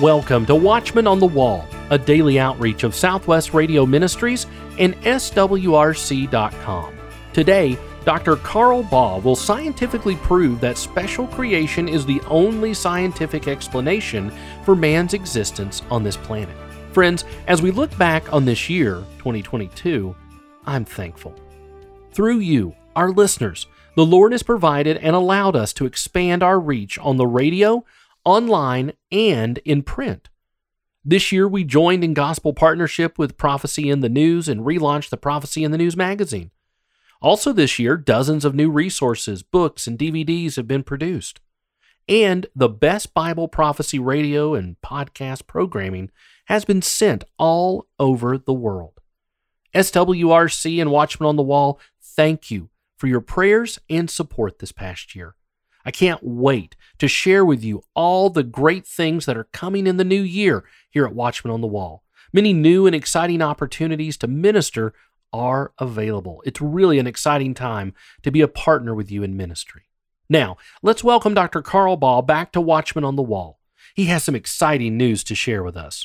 Welcome to Watchman on the Wall, a daily outreach of Southwest Radio Ministries and SWRC.com. Today, Dr. Carl Baugh will scientifically prove that special creation is the only scientific explanation for man's existence on this planet. Friends, as we look back on this year, 2022, I'm thankful. Through you, our listeners, the Lord has provided and allowed us to expand our reach on the radio, online, and in print. This year, we joined in gospel partnership with Prophecy in the News and relaunched the Prophecy in the News magazine. Also, this year, dozens of new resources, books, and DVDs have been produced. And the best Bible prophecy radio and podcast programming has been sent all over the world. SWRC and Watchman on the Wall, thank you for your prayers and support this past year. I can't wait to share with you all the great things that are coming in the new year here at Watchman on the Wall. Many new and exciting opportunities to minister are available. It's really an exciting time to be a partner with you in ministry. Now, let's welcome Dr. Carl Baugh back to Watchman on the Wall. He has some exciting news to share with us.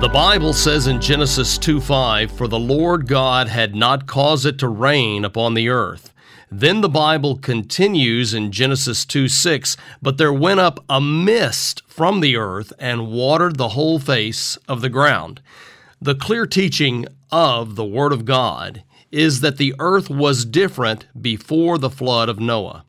The Bible says in Genesis 2:5, For the Lord God had not caused it to rain upon the earth. Then the Bible continues in Genesis 2:6, But there went up a mist from the earth and watered the whole face of the ground. The clear teaching of the Word of God is that the earth was different before the flood of Noah.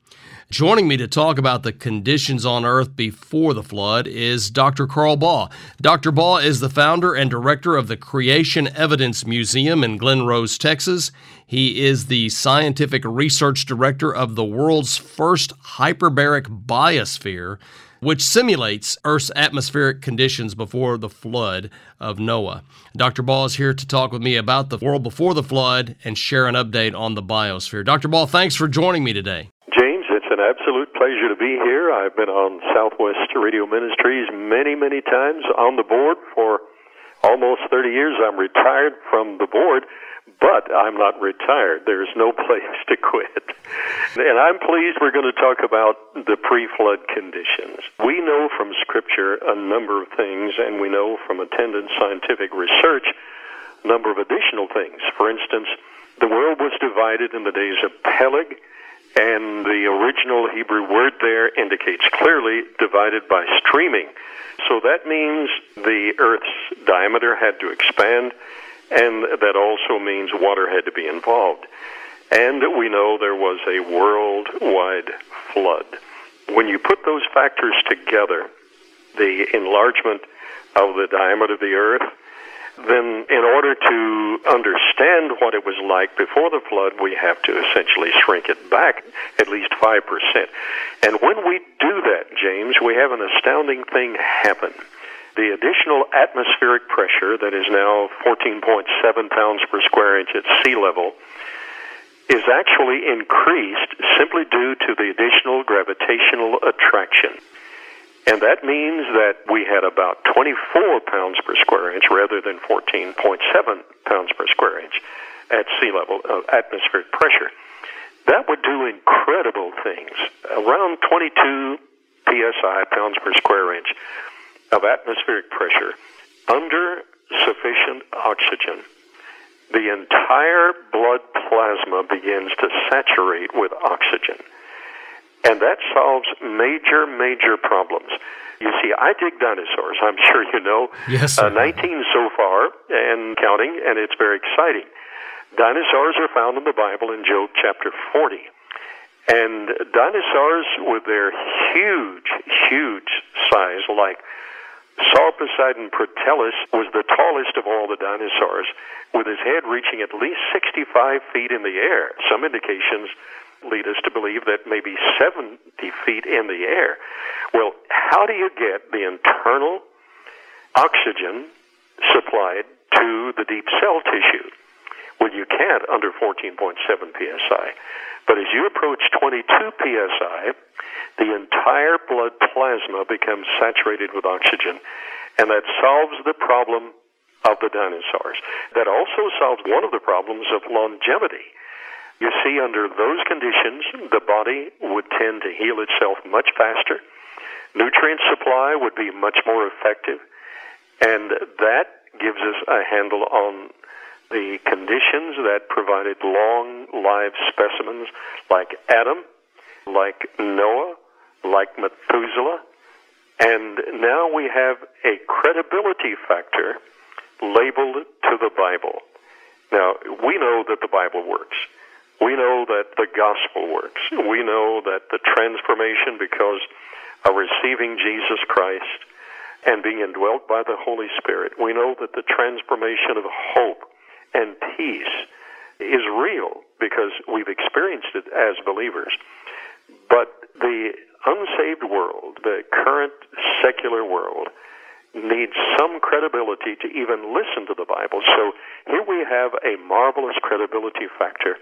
Joining me to talk about the conditions on earth before the flood is Dr. Carl Baugh. Dr. Baugh is the founder and director of the Creation Evidence Museum in Glen Rose, Texas. He is the scientific research director of the world's first hyperbaric biosphere, which simulates Earth's atmospheric conditions before the flood of Noah. Dr. Baugh is here to talk with me about the world before the flood and share an update on the biosphere. Dr. Baugh, thanks for joining me today an absolute pleasure to be here. I've been on Southwest Radio Ministries many, many times on the board for almost 30 years. I'm retired from the board, but I'm not retired. There's no place to quit. And I'm pleased we're going to talk about the pre flood conditions. We know from Scripture a number of things, and we know from attendant scientific research a number of additional things. For instance, the world was divided in the days of Peleg and the original Hebrew word there indicates clearly divided by streaming. So that means the Earth's diameter had to expand, and that also means water had to be involved. And we know there was a worldwide flood. When you put those factors together, the enlargement of the diameter of the Earth, then in order to understand what it was like before the flood, we have to essentially shrink it back at least 5%. And when we do that, James, we have an astounding thing happen. The additional atmospheric pressure that is now 14.7 pounds per square inch at sea level is actually increased simply due to the additional gravitational attraction. And that means that we had about 24 pounds per square inch rather than 14.7 pounds per square inch at sea level of atmospheric pressure. That would do incredible things. Around 22 psi, pounds per square inch, of atmospheric pressure under sufficient oxygen. The entire blood plasma begins to saturate with oxygen. And that solves major, major problems. You see, I dig dinosaurs. I'm sure you know. Yes. Uh, 19 so far and counting, and it's very exciting. Dinosaurs are found in the Bible in Job chapter 40. And dinosaurs, with their huge, huge size, like Sauroposeidon proteles was the tallest of all the dinosaurs, with his head reaching at least 65 feet in the air. Some indications lead us to believe that maybe 70 feet in the air. Well, how do you get the internal oxygen supplied to the deep cell tissue? Well, you can't under 14.7 psi. But as you approach 22 psi, the entire blood plasma becomes saturated with oxygen, and that solves the problem of the dinosaurs. That also solves one of the problems of longevity You see, under those conditions, the body would tend to heal itself much faster. Nutrient supply would be much more effective. And that gives us a handle on the conditions that provided long lived specimens like Adam, like Noah, like Methuselah. And now we have a credibility factor labeled to the Bible. Now, we know that the Bible works. We know that the gospel works. We know that the transformation because of receiving Jesus Christ and being indwelt by the Holy Spirit, we know that the transformation of hope and peace is real because we've experienced it as believers. But the unsaved world, the current secular world, needs some credibility to even listen to the Bible. So here we have a marvelous credibility factor.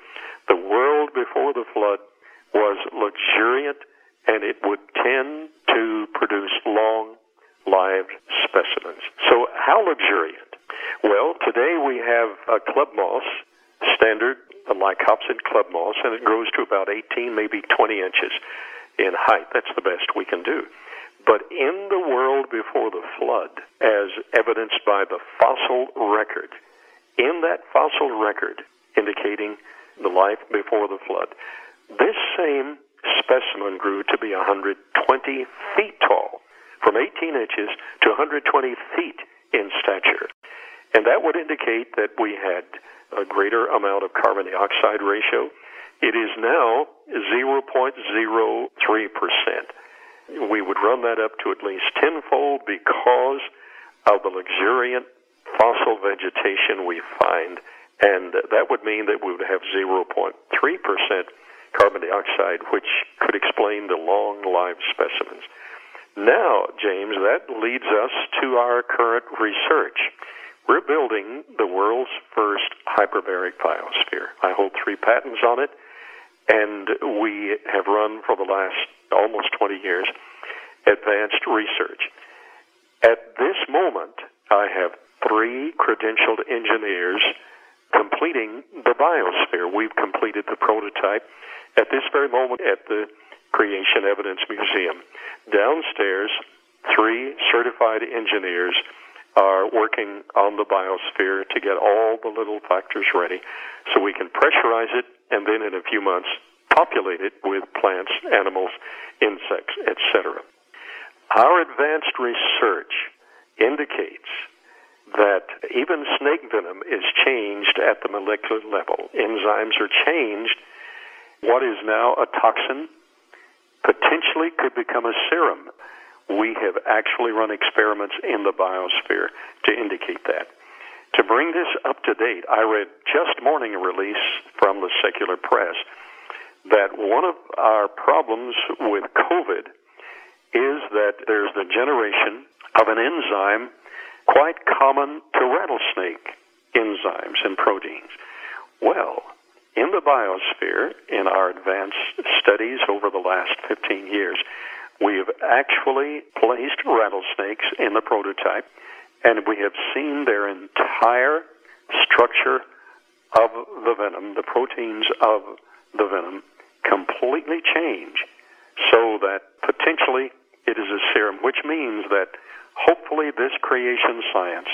The world before the flood was luxuriant and it would tend to produce long lived specimens. So how luxuriant? Well, today we have a club moss, standard Lycopsid club moss, and it grows to about 18, maybe 20 inches in height. That's the best we can do. But in the world before the flood, as evidenced by the fossil record, in that fossil record indicating the life before the flood, this same specimen grew to be 120 feet tall, from 18 inches to 120 feet in stature. And that would indicate that we had a greater amount of carbon dioxide ratio. It is now 0.03%. We would run that up to at least tenfold because of the luxuriant fossil vegetation we find, and that would mean that we would have 0.3% carbon dioxide, which could explain the long lived specimens. Now, James, that leads us to our current research. We're building the world's first hyperbaric biosphere. I hold three patents on it, and we have run for the last almost 20 years advanced research. At this moment, I have three credentialed engineers completing the biosphere. We've completed the prototype at this very moment at the Creation Evidence Museum. Downstairs, three certified engineers are working on the biosphere to get all the little factors ready so we can pressurize it and then in a few months populate it with plants, animals, insects, etc. Our advanced research indicates that even snake venom is changed at the molecular level. Enzymes are changed. What is now a toxin potentially could become a serum. We have actually run experiments in the biosphere to indicate that. To bring this up to date, I read just morning a release from the secular press that one of our problems with COVID is that there's the generation of an enzyme quite common to rattlesnake enzymes and proteins. Well, in the biosphere, in our advanced studies over the last 15 years, we have actually placed rattlesnakes in the prototype, and we have seen their entire structure of the venom, the proteins of the venom, completely change so that potentially it is a serum, which means that hopefully this creation science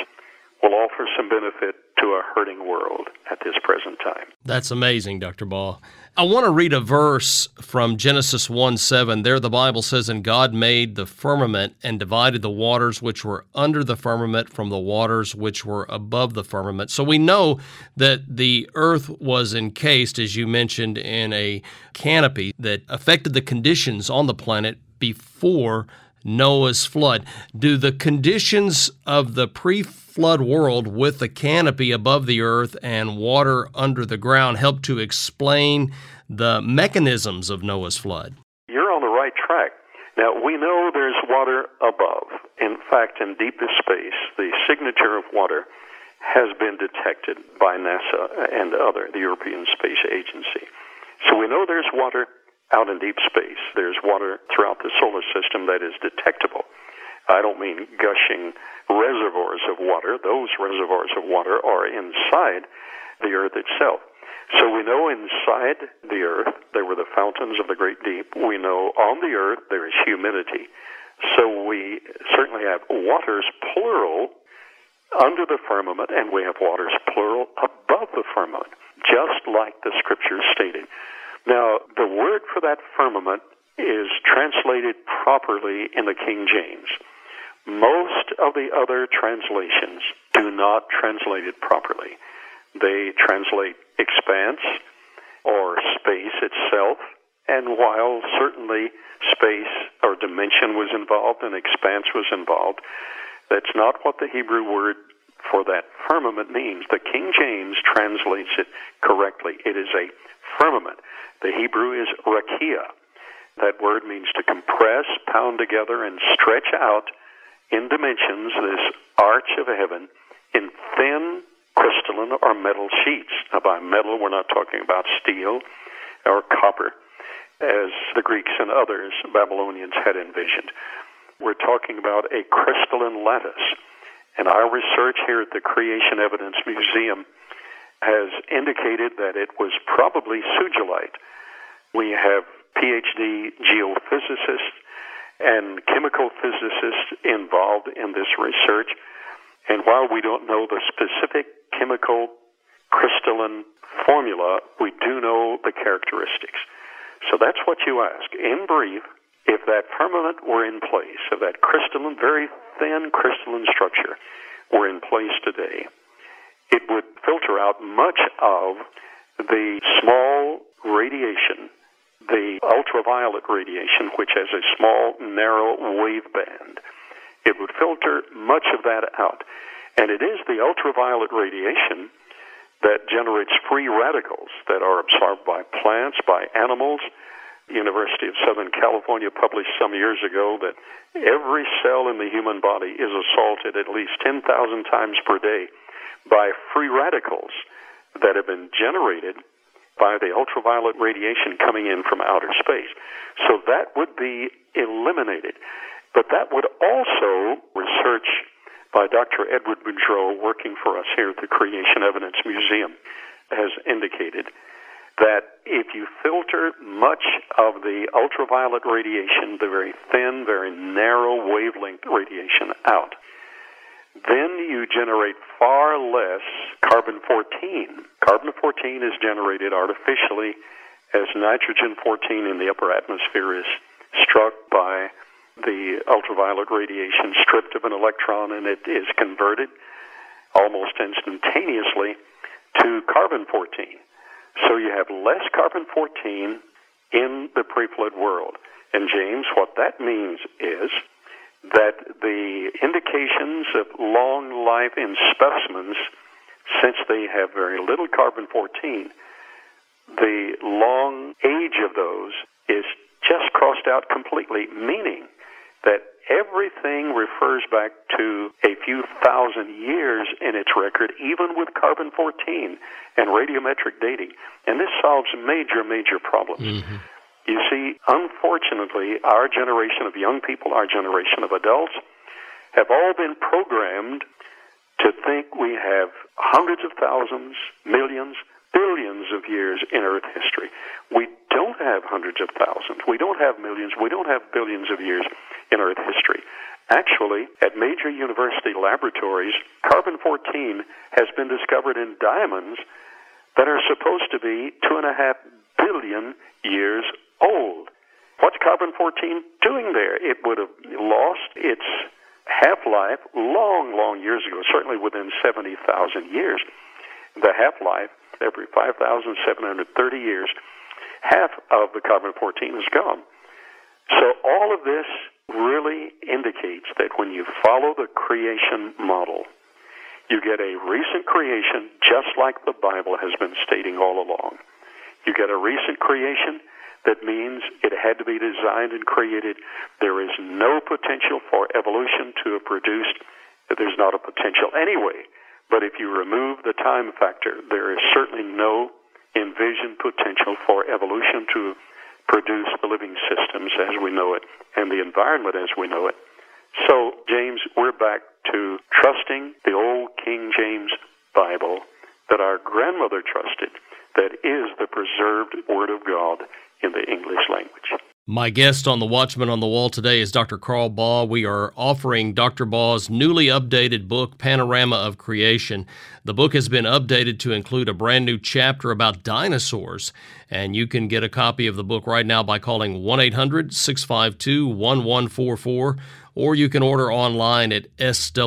will offer some benefit to a hurting world at this present time. That's amazing, Dr. Baugh. I want to read a verse from Genesis 1 7. There, the Bible says, And God made the firmament and divided the waters which were under the firmament from the waters which were above the firmament. So we know that the earth was encased, as you mentioned, in a canopy that affected the conditions on the planet before Noah's flood. Do the conditions of the pre flood world with the canopy above the earth and water under the ground help to explain the mechanisms of Noah's flood? You're on the right track. Now, we know there's water above. In fact, in deepest space, the signature of water has been detected by NASA and other, the European Space Agency. So we know there's water out in deep space. There's water throughout the solar system that is detectable. I don't mean gushing reservoirs of water. Those reservoirs of water are inside the Earth itself. So we know inside the earth there were the fountains of the great deep. We know on the earth there is humidity. So we certainly have waters plural under the firmament, and we have waters plural above the firmament, just like the scriptures stated. Now, the word for that firmament is translated properly in the King James. Most of the other translations do not translate it properly. They translate expanse or space itself, and while certainly space or dimension was involved and expanse was involved, that's not what the Hebrew word for that firmament means. The King James translates it correctly. It is a firmament. The Hebrew is rakia. That word means to compress, pound together, and stretch out in dimensions this arch of heaven in thin crystalline or metal sheets. Now, by metal, we're not talking about steel or copper, as the Greeks and others, Babylonians, had envisioned. We're talking about a crystalline lattice. And our research here at the Creation Evidence Museum has indicated that it was probably sugilite. We have PhD geophysicists and chemical physicists involved in this research. And while we don't know the specific chemical crystalline formula, we do know the characteristics. So that's what you ask. In brief, if that firmament were in place, if that crystalline, very thin crystalline structure were in place today, it would filter out much of the small radiation, the ultraviolet radiation, which has a small, narrow wave band. It would filter much of that out. And it is the ultraviolet radiation that generates free radicals that are absorbed by plants, by animals, University of Southern California published some years ago that every cell in the human body is assaulted at least 10,000 times per day by free radicals that have been generated by the ultraviolet radiation coming in from outer space. So that would be eliminated. But that would also, research by Dr. Edward Boudreaux, working for us here at the Creation Evidence Museum, has indicated that if you filter much of the ultraviolet radiation, the very thin, very narrow wavelength radiation out, then you generate far less carbon 14. Carbon 14 is generated artificially as nitrogen 14 in the upper atmosphere is struck by the ultraviolet radiation stripped of an electron and it is converted almost instantaneously to carbon 14. So you have less carbon 14 in the pre-flood world. And James, what that means is that the indications of long life in specimens, since they have very little carbon 14, the long age of those is just crossed out completely, meaning that everything refers back to a few thousand years in its record, even with carbon 14 and radiometric dating. And this solves major, major problems. Mm-hmm. You see, unfortunately, our generation of young people, our generation of adults, have all been programmed to think we have hundreds of thousands, millions, billions of years in Earth history. We don't have hundreds of thousands. We don't have millions. We don't have billions of years in Earth history. Actually, at major university laboratories, carbon 14 has been discovered in diamonds that are supposed to be two and a half billion years old. What's carbon 14 doing there? It would have lost its half life long, long years ago, certainly within 70,000 years. The half life, every 5,730 years, half of the carbon 14 is gone. So all of this really indicates that when you follow the creation model, you get a recent creation just like the Bible has been stating all along. You get a recent creation that means it had to be designed and created. There is no potential for evolution to have produced. There's not a potential anyway. But if you remove the time factor, there is certainly no envisioned potential for evolution to produce the living systems as we know it and the environment as we know it. So, James, we're back to trusting the old King James Bible that our grandmother trusted that is the preserved Word of God in the English language. My guest on the Watchman on the Wall today is Dr. Carl Baugh. We are offering Dr. Baugh's newly updated book, Panorama of Creation. The book has been updated to include a brand new chapter about dinosaurs, and you can get a copy of the book right now by calling 1 800 652 1144 or you can order online at swrc.com.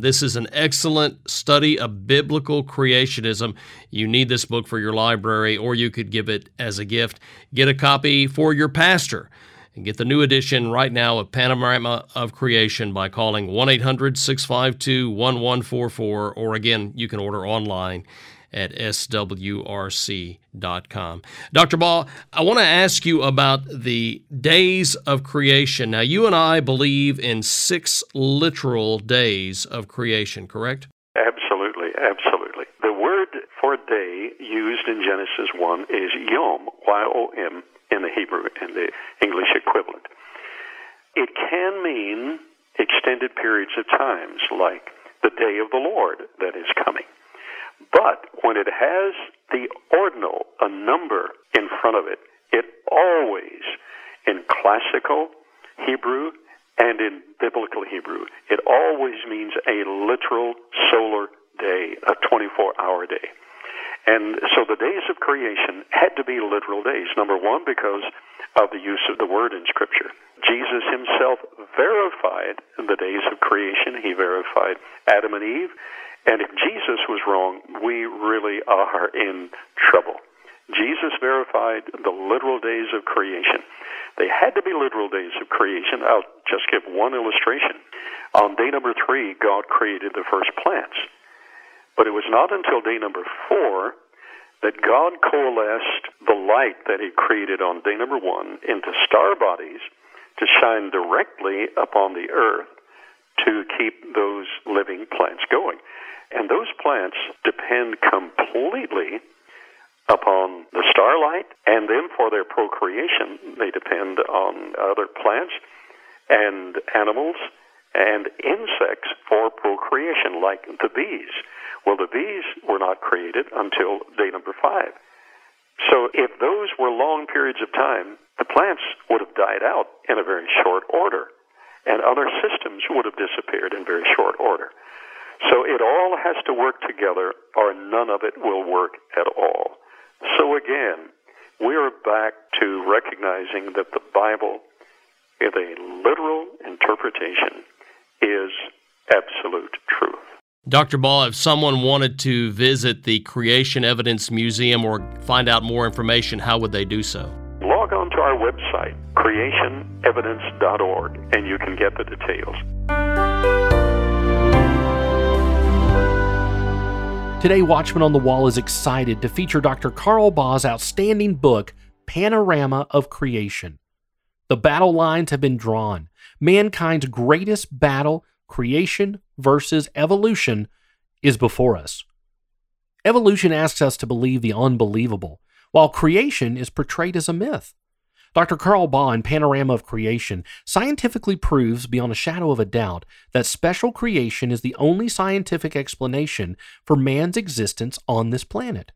This is an excellent study of biblical creationism. You need this book for your library, or you could give it as a gift. Get a copy for your pastor. And get the new edition right now of Panorama of Creation by calling 1 800 652 1144, or again, you can order online at swrc.com. Dr. Baugh, I want to ask you about the days of creation. Now, you and I believe in six literal days of creation, correct? Absolutely, absolutely. The word for day used in Genesis 1 is yom, Y O M, in the Hebrew and the English equivalent. It can mean extended periods of times, like the day of the Lord that is coming. But when it has the ordinal, a number in front of it, it always, in classical Hebrew and in biblical Hebrew, it always means a literal solar day, a 24 hour day. And so the days of creation had to be literal days. Number one, because of the use of the word in Scripture. Jesus himself verified the days of creation. He verified Adam and Eve. And if Jesus was wrong, we really are in trouble. Jesus verified the literal days of creation. They had to be literal days of creation. I'll just give one illustration. On day number three, God created the first plants. But it was not until day number four that God coalesced the light that He created on day number one into star bodies to shine directly upon the earth to keep those living plants going. And those plants depend completely upon the starlight, and then for their procreation, they depend on other plants and animals and insects for procreation, like the bees. Well, the bees were not created until day number five. So if those were long periods of time, the plants would have died out in a very short order, and other systems would have disappeared in very short order. So it all has to work together, or none of it will work at all. So again, we are back to recognizing that the Bible, in a literal interpretation, is absolute truth. Dr. Baugh, if someone wanted to visit the Creation Evidence Museum or find out more information, how would they do so? creationevidence.org, and you can get the details. Today, Watchman on the Wall is excited to feature Dr. Carl Baugh's outstanding book, Panorama of Creation. The battle lines have been drawn. Mankind's greatest battle, creation versus evolution, is before us. Evolution asks us to believe the unbelievable, while creation is portrayed as a myth. Dr. Carl in Panorama of Creation scientifically proves beyond a shadow of a doubt that special creation is the only scientific explanation for man's existence on this planet.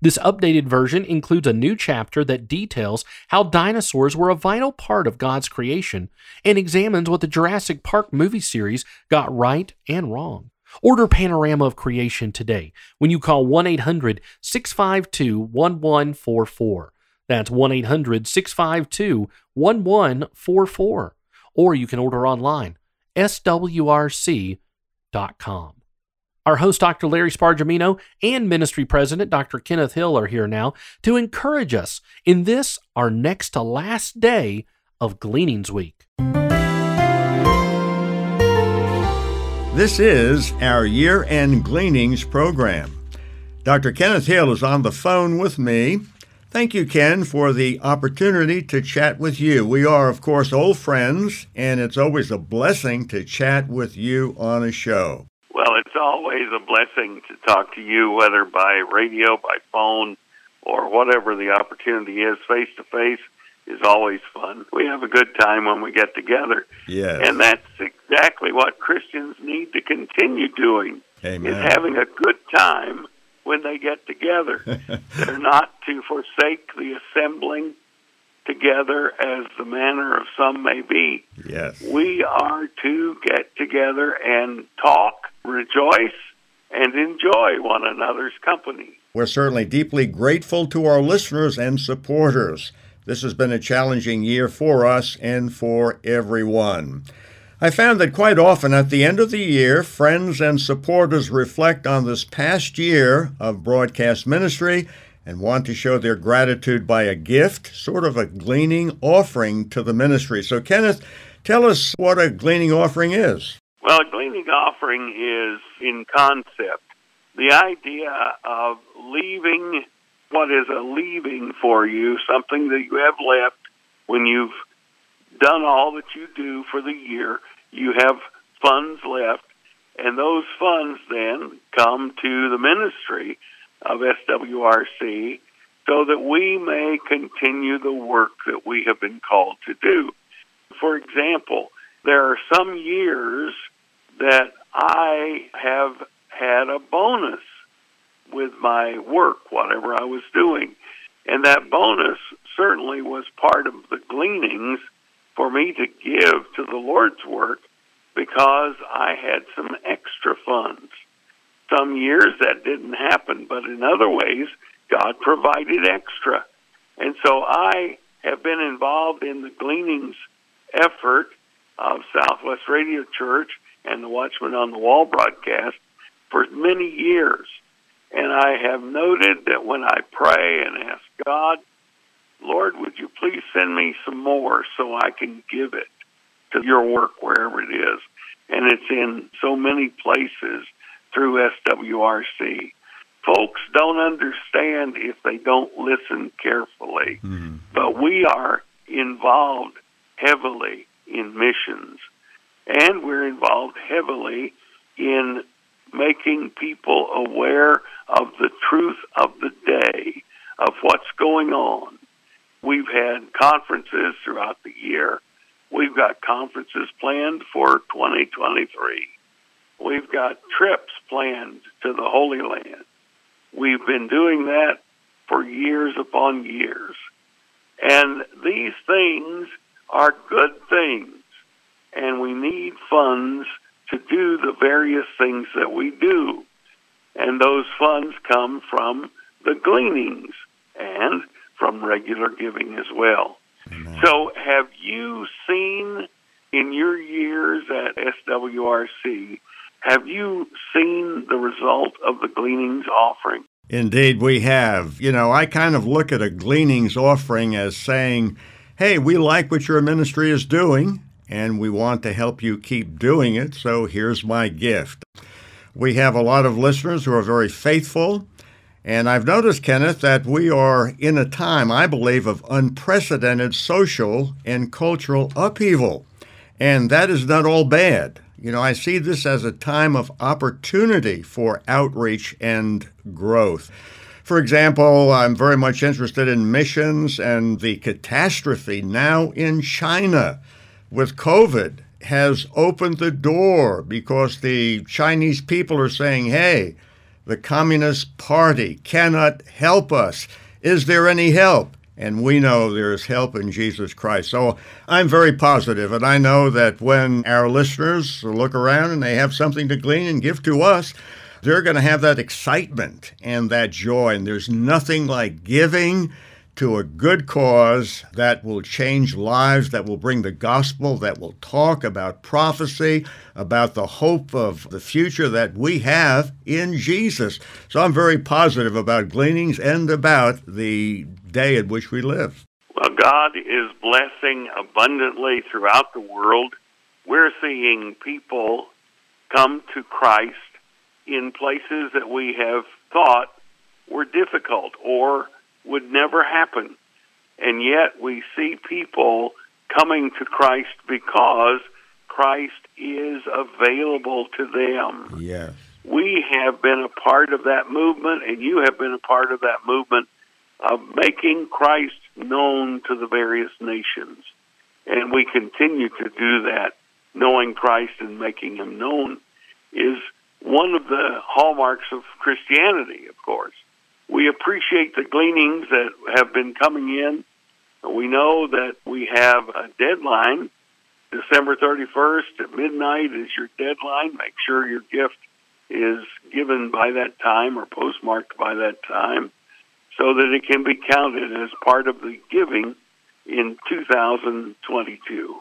This updated version includes a new chapter that details how dinosaurs were a vital part of God's creation and examines what the Jurassic Park movie series got right and wrong. Order Panorama of Creation today when you call 1 800 652 1144. That's 1 800 652 1144. Or you can order online, swrc.com. Our host, Dr. Larry Spargimino, and ministry president, Dr. Kenneth Hill, are here now to encourage us in this, our next to last day of Gleanings Week. This is our year end Gleanings program. Dr. Kenneth Hill is on the phone with me. Thank you, Ken, for the opportunity to chat with you. We are, of course, old friends, and it's always a blessing to chat with you on a show. Well, it's always a blessing to talk to you, whether by radio, by phone, or whatever the opportunity is. Face to face is always fun. We have a good time when we get together. Yes. And that's exactly what Christians need to continue doing. Amen. Is having a good time when they get together. They're not to forsake the assembling together as the manner of some may be. Yes. We are to get together and talk, rejoice, and enjoy one another's company. We're certainly deeply grateful to our listeners and supporters. This has been a challenging year for us and for everyone. I found that quite often at the end of the year, friends and supporters reflect on this past year of broadcast ministry and want to show their gratitude by a gift, sort of a gleaning offering to the ministry. So, Kenneth, tell us what a gleaning offering is. Well, a gleaning offering is in concept the idea of leaving what is a leaving for you, something that you have left when you've done all that you do for the year. You have funds left, and those funds then come to the ministry of SWRC so that we may continue the work that we have been called to do. For example, there are some years that I have had a bonus with my work, whatever I was doing. And that bonus certainly was part of the gleanings for me to give to the Lord's work because I had some extra funds. Some years that didn't happen, but in other ways, God provided extra. And so I have been involved in the gleanings effort of Southwest Radio Church and the Watchman on the Wall broadcast for many years. And I have noted that when I pray and ask God, Lord, would you please send me some more so I can give it to your work wherever it is? And it's in so many places through SWRC. Folks don't understand if they don't listen carefully, mm-hmm. but we are involved heavily in missions, and we're involved heavily in making people aware of the truth of the day, of what's going on. We've had conferences throughout the year. We've got conferences planned for 2023. We've got trips planned to the Holy Land. We've been doing that for years upon years. And these things are good things. And we need funds to do the various things that we do. And those funds come from the gleanings and from regular giving as well. Amen. So, have you seen in your years at SWRC, have you seen the result of the gleanings offering? Indeed, we have. You know, I kind of look at a gleanings offering as saying, hey, we like what your ministry is doing, and we want to help you keep doing it, so here's my gift. We have a lot of listeners who are very faithful, and I've noticed, Kenneth, that we are in a time, I believe, of unprecedented social and cultural upheaval, and that is not all bad. You know, I see this as a time of opportunity for outreach and growth. For example, I'm very much interested in missions and the catastrophe now in China with COVID has opened the door because the Chinese people are saying, hey, the Communist Party cannot help us. Is there any help? And we know there is help in Jesus Christ. So I'm very positive, and I know that when our listeners look around and they have something to glean and give to us, they're going to have that excitement and that joy. And there's nothing like giving to a good cause that will change lives, that will bring the gospel, that will talk about prophecy, about the hope of the future that we have in Jesus. So I'm very positive about gleanings and about the day in which we live. Well, God is blessing abundantly throughout the world. We're seeing people come to Christ in places that we have thought were difficult or would never happen. And yet we see people coming to Christ because Christ is available to them. Yes. We have been a part of that movement, and you have been a part of that movement of making Christ known to the various nations. And we continue to do that. Knowing Christ and making him known is one of the hallmarks of Christianity, of course. We appreciate the gleanings that have been coming in. We know that we have a deadline. December 31st at midnight is your deadline. Make sure your gift is given by that time or postmarked by that time so that it can be counted as part of the giving in 2022.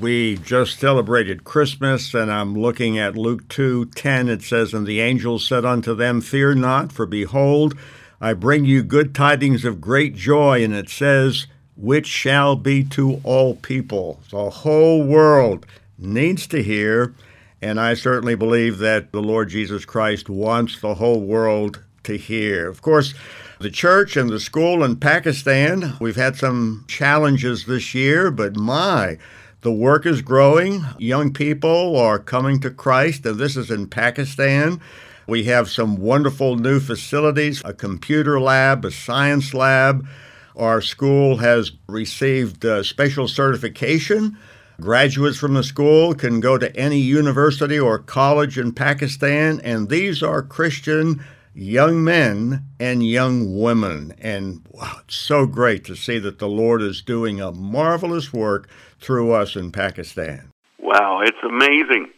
We just celebrated Christmas, and I'm looking at Luke 2 10. It says, And the angel said unto them, Fear not, for behold, I bring you good tidings of great joy. And it says, Which shall be to all people. The whole world needs to hear. And I certainly believe that the Lord Jesus Christ wants the whole world to hear. Of course, the church and the school in Pakistan, we've had some challenges this year, but my, the work is growing. Young people are coming to Christ, and this is in Pakistan. We have some wonderful new facilities a computer lab, a science lab. Our school has received uh, special certification. Graduates from the school can go to any university or college in Pakistan, and these are Christian young men and young women. And wow, it's so great to see that the Lord is doing a marvelous work through us in Pakistan. Wow, it's amazing.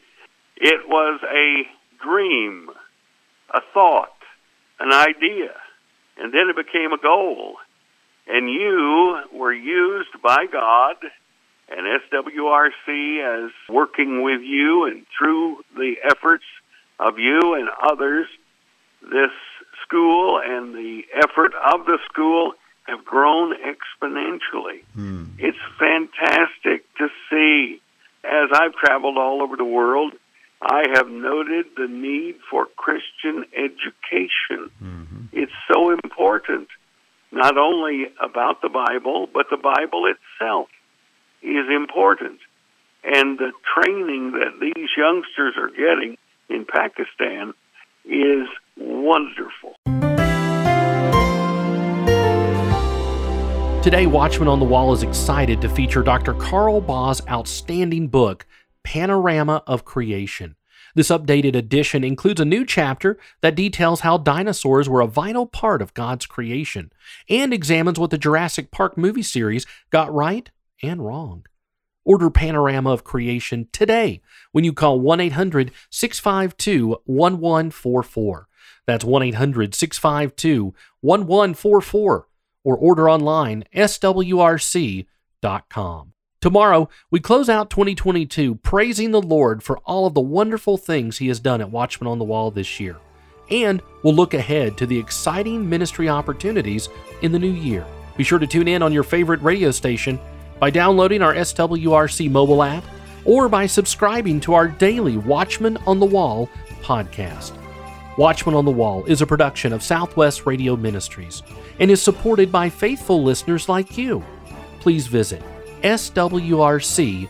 It was a dream, a thought, an idea, and then it became a goal. And you were used by God and SWRC as working with you and through the efforts of you and others this school and the effort of the school have grown exponentially. Mm. It's fantastic to see. As I've traveled all over the world, I have noted the need for Christian education. Mm-hmm. It's so important, not only about the Bible, but the Bible itself is important. And the training that these youngsters are getting in Pakistan is wonderful. Today, Watchman on the Wall is excited to feature Dr. Carl Baugh's outstanding book, Panorama of Creation. This updated edition includes a new chapter that details how dinosaurs were a vital part of God's creation and examines what the Jurassic Park movie series got right and wrong. Order Panorama of Creation today when you call 1 800 652 1144. That's 1 800 652 1144 or order online swrc.com. Tomorrow, we close out 2022 praising the Lord for all of the wonderful things He has done at Watchman on the Wall this year. And we'll look ahead to the exciting ministry opportunities in the new year. Be sure to tune in on your favorite radio station by downloading our SWRC mobile app or by subscribing to our daily Watchman on the Wall podcast. Watchman on the Wall is a production of Southwest Radio Ministries and is supported by faithful listeners like you. Please visit swrc.com.